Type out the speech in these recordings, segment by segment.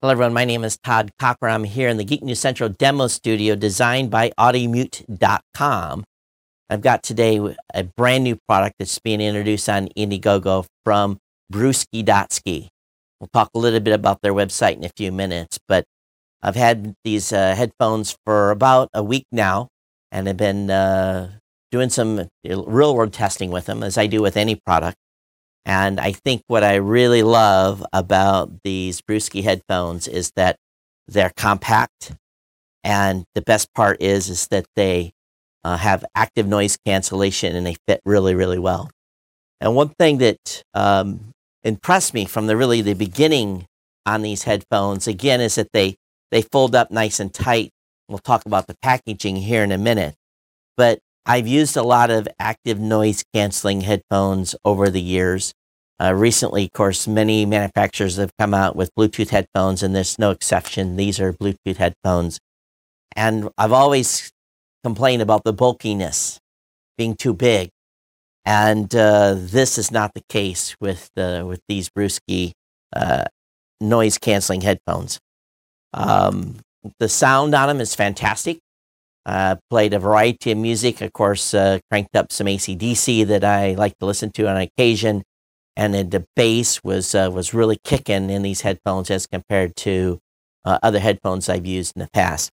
Hello, everyone. My name is Todd Cochran. I'm here in the Geek News Central demo studio designed by Audimute.com. I've got today a brand new product that's being introduced on Indiegogo from Broski.ski. We'll talk a little bit about their website in a few minutes, but I've had these uh, headphones for about a week now and I've been uh, doing some real world testing with them, as I do with any product. And I think what I really love about these Broski headphones is that they're compact. And the best part is, is that they uh, have active noise cancellation and they fit really, really well. And one thing that um, impressed me from the really the beginning on these headphones, again, is that they, they fold up nice and tight. We'll talk about the packaging here in a minute. But I've used a lot of active noise canceling headphones over the years. Uh, recently, of course, many manufacturers have come out with Bluetooth headphones, and there's no exception. These are Bluetooth headphones. And I've always complained about the bulkiness being too big. And uh, this is not the case with, the, with these Broski uh, noise canceling headphones. Um, the sound on them is fantastic. Uh, played a variety of music, of course, uh, cranked up some ACDC that I like to listen to on occasion and then the bass was uh, was really kicking in these headphones as compared to uh, other headphones I've used in the past.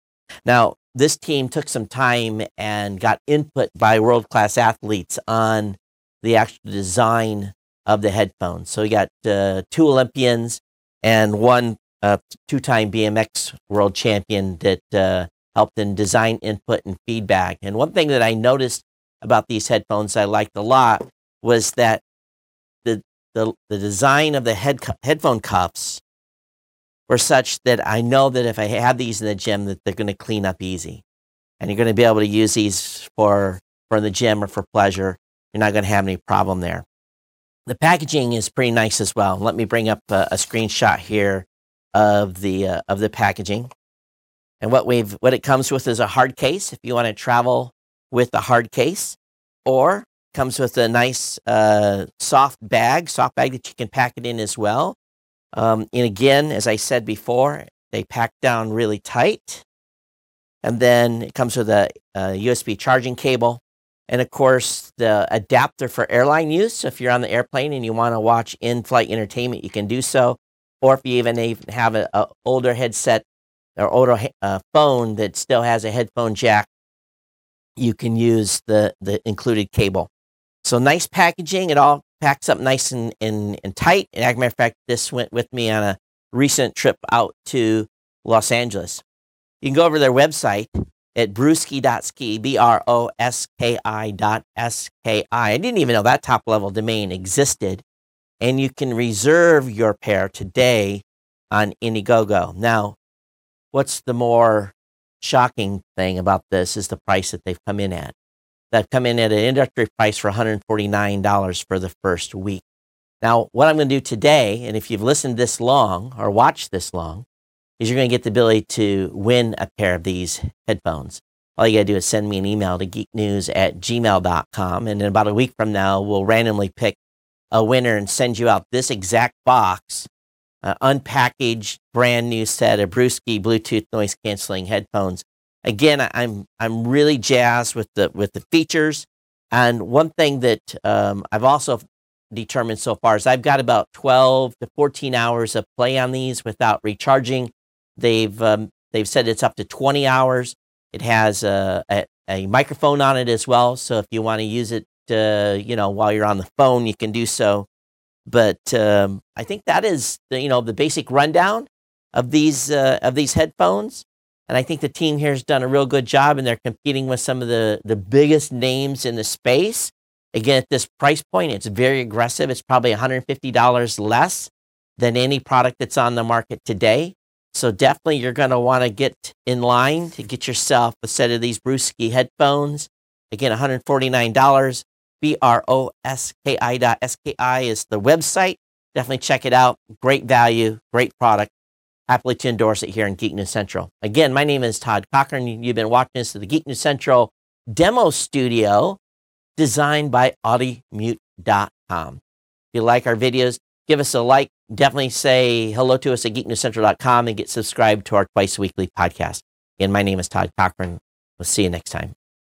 Now, this team took some time and got input by world class athletes on the actual design of the headphones. So we got uh, two Olympians and one uh, two time BMX world champion that uh, helped in design input and feedback. And one thing that I noticed about these headphones I liked a lot was that the, the design of the head headphone cuffs were such that I know that if I have these in the gym, that they're going to clean up easy, and you're going to be able to use these for for the gym or for pleasure. You're not going to have any problem there. The packaging is pretty nice as well. Let me bring up a, a screenshot here of the uh, of the packaging. And what we've what it comes with is a hard case if you want to travel with a hard case, or Comes with a nice uh, soft bag, soft bag that you can pack it in as well. Um, and again, as I said before, they pack down really tight. And then it comes with a, a USB charging cable. And of course, the adapter for airline use. So if you're on the airplane and you want to watch in flight entertainment, you can do so. Or if you even have an older headset or older uh, phone that still has a headphone jack, you can use the, the included cable. So nice packaging. It all packs up nice and, and, and tight. And as a matter of fact, this went with me on a recent trip out to Los Angeles. You can go over their website at broski.ski, B R O S K I dot S K I. I didn't even know that top level domain existed. And you can reserve your pair today on Indiegogo. Now, what's the more shocking thing about this is the price that they've come in at that come in at an introductory price for $149 for the first week. Now, what I'm going to do today, and if you've listened this long or watched this long, is you're going to get the ability to win a pair of these headphones. All you got to do is send me an email to geeknews at gmail.com. And in about a week from now, we'll randomly pick a winner and send you out this exact box, uh, unpackaged, brand new set of Broski Bluetooth noise canceling headphones again, I'm I'm really jazzed with the with the features. And one thing that um, I've also determined so far is I've got about 12 to 14 hours of play on these without recharging. They've um, they've said it's up to 20 hours. It has a, a, a microphone on it as well, so if you want to use it, uh, you know, while you're on the phone, you can do so. But um, I think that is the, you know the basic rundown of these uh, of these headphones. And I think the team here has done a real good job and they're competing with some of the, the biggest names in the space. Again, at this price point, it's very aggressive. It's probably $150 less than any product that's on the market today. So definitely you're going to want to get in line to get yourself a set of these Broski headphones. Again, $149. B-R-O-S-K-I dot S-K-I is the website. Definitely check it out. Great value, great product happily to endorse it here in Geek News Central. Again, my name is Todd Cochran. You've been watching this at the Geek News Central demo studio designed by Audimute.com. If you like our videos, Give us a like. Definitely say hello to us at geeknewscentral.com and get subscribed to our twice weekly podcast. Again, my name is Todd Cochran. We'll see you next time.